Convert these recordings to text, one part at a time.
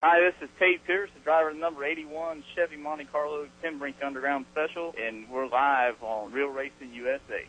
Hi, this is Tate Pierce, the driver of the number 81 Chevy Monte Carlo Timbrink Underground Special, and we're live on Real Racing USA.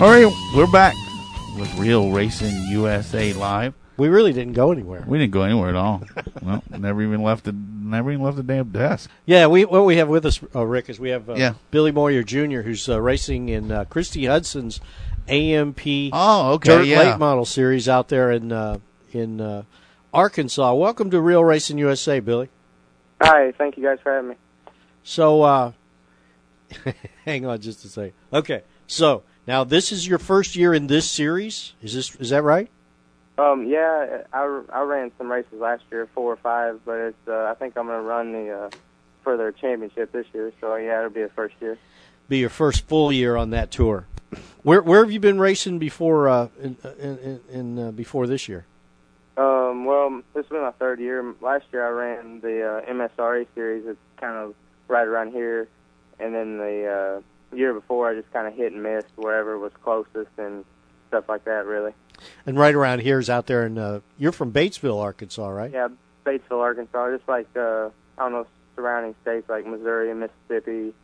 All right, we're back with Real Racing USA live. We really didn't go anywhere. We didn't go anywhere at all. well, never even left the never even left the damn desk. Yeah, we what we have with us, uh, Rick, is we have uh, Yeah. Billy Moyer Jr., who's uh, racing in uh, Christy Hudson's AMP Oh, okay, Dirt yeah. Late Model Series out there in uh, in uh, Arkansas. Welcome to Real Racing USA, Billy. Hi, thank you guys for having me. So, uh, hang on just a second. Okay, so now this is your first year in this series. Is this is that right? Um, yeah, I, I ran some races last year, four or five, but it's uh, I think I'm going to run the uh, further championship this year. So yeah, it'll be the first year. Be your first full year on that tour. Where where have you been racing before uh, in, in, in, in uh, before this year? Um, well, this will be my third year. Last year I ran the uh, MSRA series. It's kind of right around here, and then the uh, year before I just kind of hit and missed wherever was closest and stuff like that. Really. And right around here is out there, and uh, you're from Batesville, Arkansas, right? Yeah, Batesville, Arkansas, just like uh, I don't know surrounding states like Missouri and Mississippi,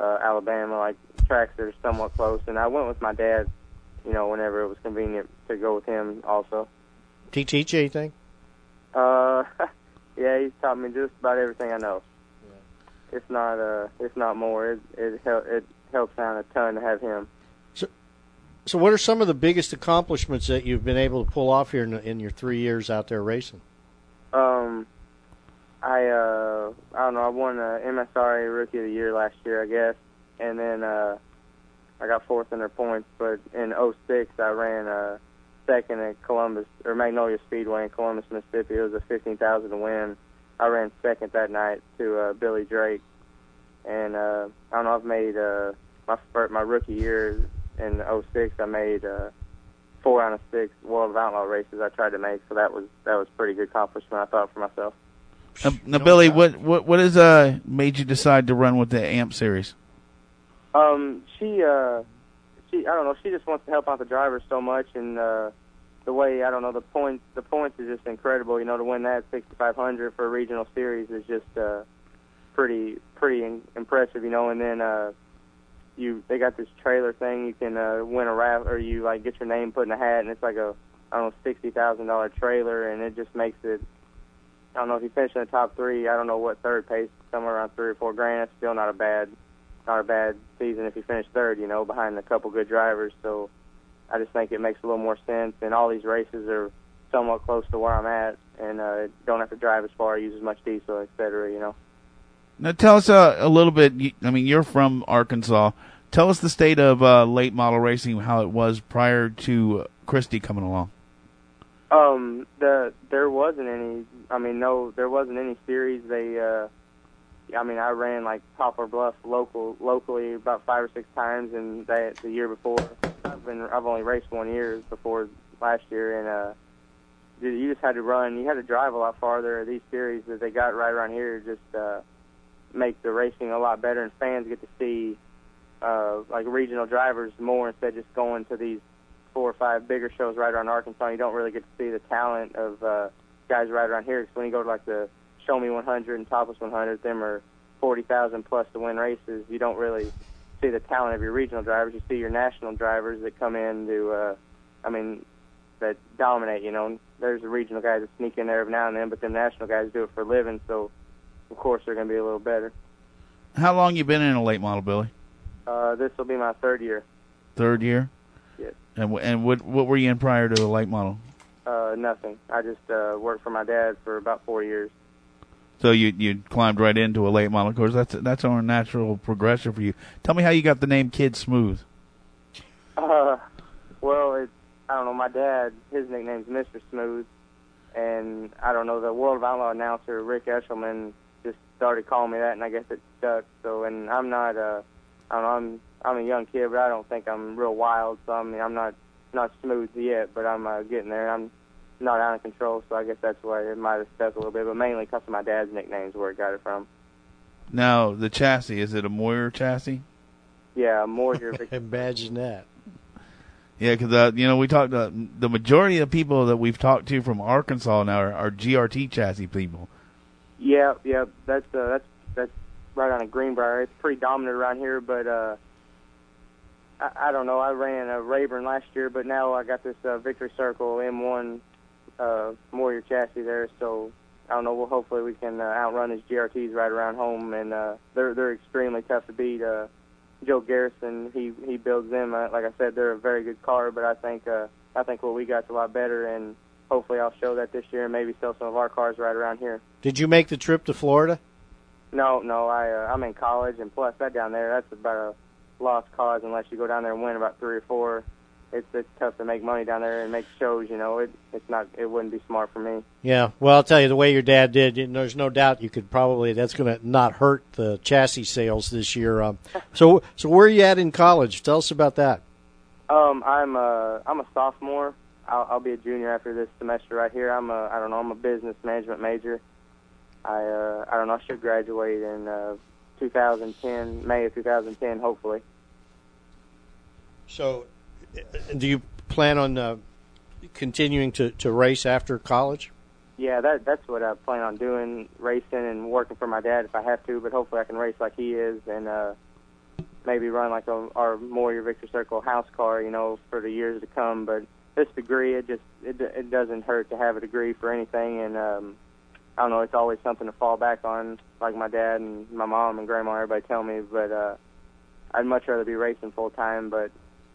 uh, Alabama, like tracks that are somewhat close. And I went with my dad, you know, whenever it was convenient to go with him. Also, Did he teach you anything? uh, yeah, he's taught me just about everything I know. If not, uh, if not more, it it, hel- it helps out a ton to have him. So, what are some of the biggest accomplishments that you've been able to pull off here in, in your three years out there racing? Um, I uh, I don't know. I won uh, MSRA Rookie of the Year last year, I guess, and then uh, I got fourth in their points. But in '06, I ran uh, second at Columbus or Magnolia Speedway in Columbus, Mississippi. It was a 15,000 to win. I ran second that night to uh, Billy Drake, and uh, I don't know. I've made uh, my first, my rookie year in '06. I made. Uh, four out of six World of Outlaw races I tried to make, so that was that was pretty good accomplishment I thought for myself. Uh, now, Billy, what what what has uh made you decide to run with the AMP series? Um, she uh, she I don't know, she just wants to help out the drivers so much, and uh, the way I don't know the points the points is just incredible. You know, to win that 6500 for a regional series is just uh, pretty pretty in- impressive. You know, and then uh, you they got this trailer thing you can uh, win a raffle or you like get your name put in a hat, and it's like a I don't know sixty thousand dollar trailer, and it just makes it. I don't know if you finish in the top three. I don't know what third pace, somewhere around three or four grand. It's still not a bad, not a bad season if you finish third. You know, behind a couple good drivers. So, I just think it makes a little more sense. And all these races are somewhat close to where I'm at, and uh, don't have to drive as far, use as much diesel, et cetera. You know. Now, tell us uh, a little bit. I mean, you're from Arkansas. Tell us the state of uh, late model racing, how it was prior to Christie coming along. Um, the there wasn't any. I mean, no, there wasn't any series. They, uh, I mean, I ran like Poplar Bluff local locally about five or six times, and that the year before, I've been I've only raced one year before last year, and uh, you you just had to run. You had to drive a lot farther. These series that they got right around here just uh, make the racing a lot better, and fans get to see uh, like regional drivers more instead of just going to these four or five bigger shows right around Arkansas. You don't really get to see the talent of uh, guys right around here. Because when you go to like the Show Me 100 and Topless 100, them are 40,000 plus to win races. You don't really see the talent of your regional drivers. You see your national drivers that come in to, uh, I mean, that dominate. You know, there's the regional guys that sneak in there every now and then, but the national guys do it for a living. So, of course, they're going to be a little better. How long you been in a late model, Billy? Uh, this will be my third year. Third year. Yes. And and what what were you in prior to the late model? Uh, nothing. I just uh, worked for my dad for about four years. So you you climbed right into a late model. Course, that's that's our natural progression for you. Tell me how you got the name Kid Smooth. Uh, well, it's I don't know. My dad, his nickname's Mr. Smooth, and I don't know. The World of Outlaw announcer Rick Eshelman just started calling me that, and I guess it stuck. So, and I'm not. Uh, I don't know. I'm I'm a young kid, but I don't think I'm real wild. So I mean, I'm not not smooth yet, but I'm uh, getting there. I'm not out of control, so I guess that's why it might have stuck a little bit. But mainly because of my dad's nicknames, where it got it from. Now the chassis is it a Moyer chassis? Yeah, a Moyer. Imagine that. Yeah, because uh, you know we talked. Uh, the majority of people that we've talked to from Arkansas now are, are GRT chassis people. Yeah, yeah, that's uh, that's that's right on a Greenbrier. It's pretty dominant around here, but uh, I, I don't know. I ran a Rayburn last year, but now I got this uh, Victory Circle M1 uh, Warrior chassis there, so I don't know. Well, hopefully we can uh, outrun his GRTs right around home, and uh, they're they're extremely tough to beat. Uh, Joe Garrison, he he builds them. Uh, like I said, they're a very good car, but I think uh, I think what we got's a lot better, and hopefully I'll show that this year and maybe sell some of our cars right around here. Did you make the trip to Florida? No, no, I uh, I'm in college, and plus that down there, that's about a lost cause unless you go down there and win about three or four. It's it's tough to make money down there and make shows. You know, it it's not it wouldn't be smart for me. Yeah, well, I'll tell you the way your dad did. you- There's no doubt you could probably that's going to not hurt the chassis sales this year. Um, so, so where are you at in college? Tell us about that. Um, I'm a I'm a sophomore. I'll, I'll be a junior after this semester right here. I'm a I don't know I'm a business management major. I uh I don't know I should graduate in uh 2010 May of 2010 hopefully. So, uh, do you plan on uh, continuing to, to race after college? Yeah, that that's what I plan on doing, racing and working for my dad if I have to. But hopefully I can race like he is and uh maybe run like a, our Warrior Victory Circle house car, you know, for the years to come. But this degree, it just it it doesn't hurt to have a degree for anything, and um, I don't know, it's always something to fall back on, like my dad and my mom and grandma, everybody tell me. But uh, I'd much rather be racing full time. But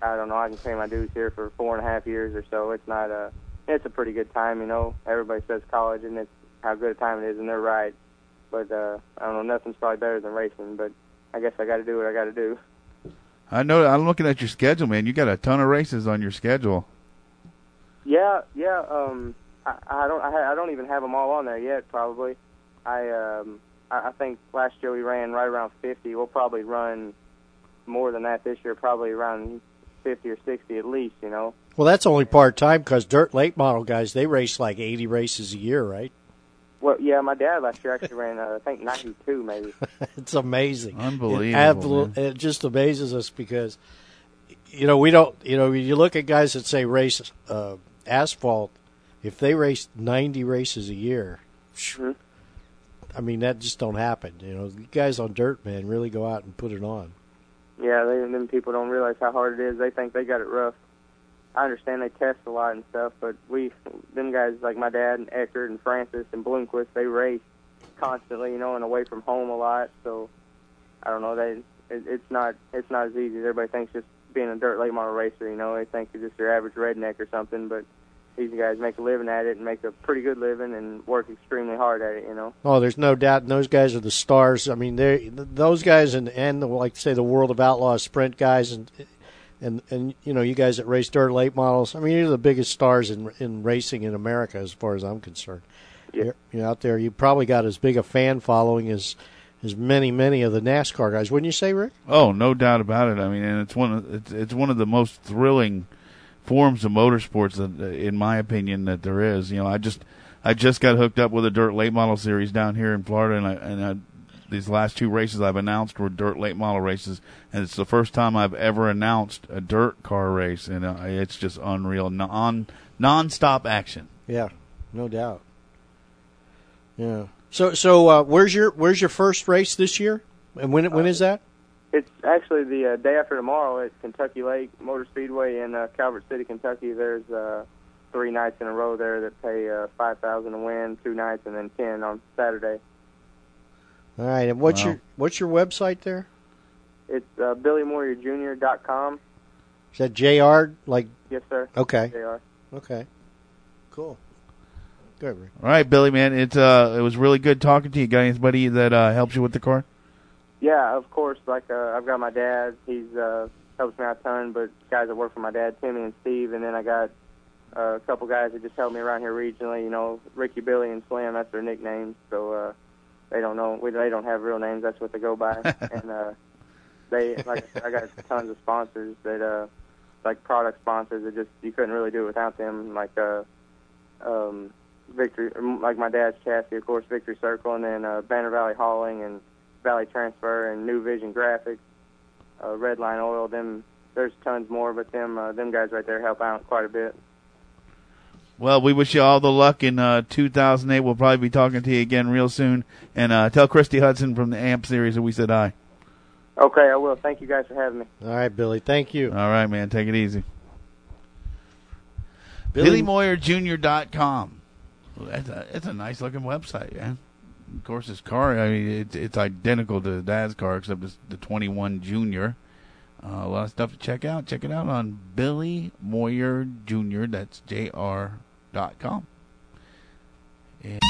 I don't know, I can pay my dues here for four and a half years or so. It's not a it's a pretty good time, you know. Everybody says college, and it's how good a time it is, and they're right. But uh, I don't know, nothing's probably better than racing. But I guess I got to do what I got to do. I know. I'm looking at your schedule, man. You got a ton of races on your schedule. Yeah, yeah. Um, I, I don't. I, I don't even have them all on there yet. Probably. I um. I, I think last year we ran right around 50. We'll probably run more than that this year. Probably around 50 or 60 at least. You know. Well, that's only part time because dirt late model guys they race like 80 races a year, right? Well, yeah. My dad last year actually ran. Uh, I think 92 maybe. it's amazing. Unbelievable, It, abso- it just amazes us because, you know, we don't, you know, you look at guys that say race uh, asphalt, if they race 90 races a year, Mhm. I mean, that just don't happen. You know, the guys on dirt, man, really go out and put it on. Yeah, they, them people don't realize how hard it is. They think they got it rough. I understand they test a lot and stuff, but we, them guys like my dad and Eckert and Francis and Bloomquist, they race constantly, you know, and away from home a lot. So I don't know. They, it, it's not, it's not as easy as everybody thinks. Just being a dirt late model racer, you know, they think you're just your average redneck or something. But these guys make a living at it and make a pretty good living and work extremely hard at it, you know. Oh, there's no doubt. And those guys are the stars. I mean, they those guys and and the, like say the World of Outlaws sprint guys and and and you know you guys that race dirt late models. I mean, you're the biggest stars in in racing in America as far as I'm concerned. Yeah. You're, you're out there. You probably got as big a fan following as as many many of the NASCAR guys. Wouldn't you say, Rick? Oh, no doubt about it. I mean, and it's one of it's, it's one of the most thrilling forms of motorsports that, in my opinion, that there is. You know, I just I just got hooked up with a dirt late model series down here in Florida, and I and I, these last two races I've announced were dirt late model races, and it's the first time I've ever announced a dirt car race, and uh, it's just unreal, non non-stop action. Yeah, no doubt. Yeah. So so uh, where's your where's your first race this year? And when when is that? It's actually the uh, day after tomorrow at Kentucky Lake Motor Speedway in uh, Calvert City, Kentucky. There's uh, three nights in a row there that pay uh, five thousand to win, two nights, and then ten on Saturday. All right. And what's Wow. your what's your website there? It's uh, BillyMoyerJr.com. Is that JR? Like Yes, sir. okay, They are. okay, cool. Good. All right, Billy, man, it's uh, it was really good talking to you. Got anybody that uh, helps you with the car? Yeah, of course. Like uh, I've got my dad. He's uh, helps me out a ton. But guys that work for my dad, Timmy and Steve, and then I got uh, a couple guys that just help me around here regionally. You know, Ricky, Billy, and Slim. That's their nicknames. So uh, they don't know. We, they don't have real names. That's what they go by. and uh, they like I got tons of sponsors that uh, like product sponsors that just you couldn't really do it without them. Like uh, um, Victory, like my dad's chassis, of course, Victory Circle, and then uh, Banner Valley Hauling and Valley Transfer and New Vision Graphics, uh, Redline Oil. Them there's tons more, but them uh, them guys right there help out quite a bit. Well, we wish you all the luck in uh, 2008. We'll probably be talking to you again real soon. And uh, tell Christy Hudson from the AMP series that we said hi. Okay, I will. Thank you guys for having me. All right, Billy. Thank you. All right, man. Take it easy. Billy- BillyMoyerJr.com. Well, that's a, that's a nice looking website, man. Of course, his car, I mean, it's, it's identical to Dad's car, except it's the 21 Junior. Uh, a lot of stuff to check out. Check it out on Billy Moyer Jr. That's J-R dot com. And-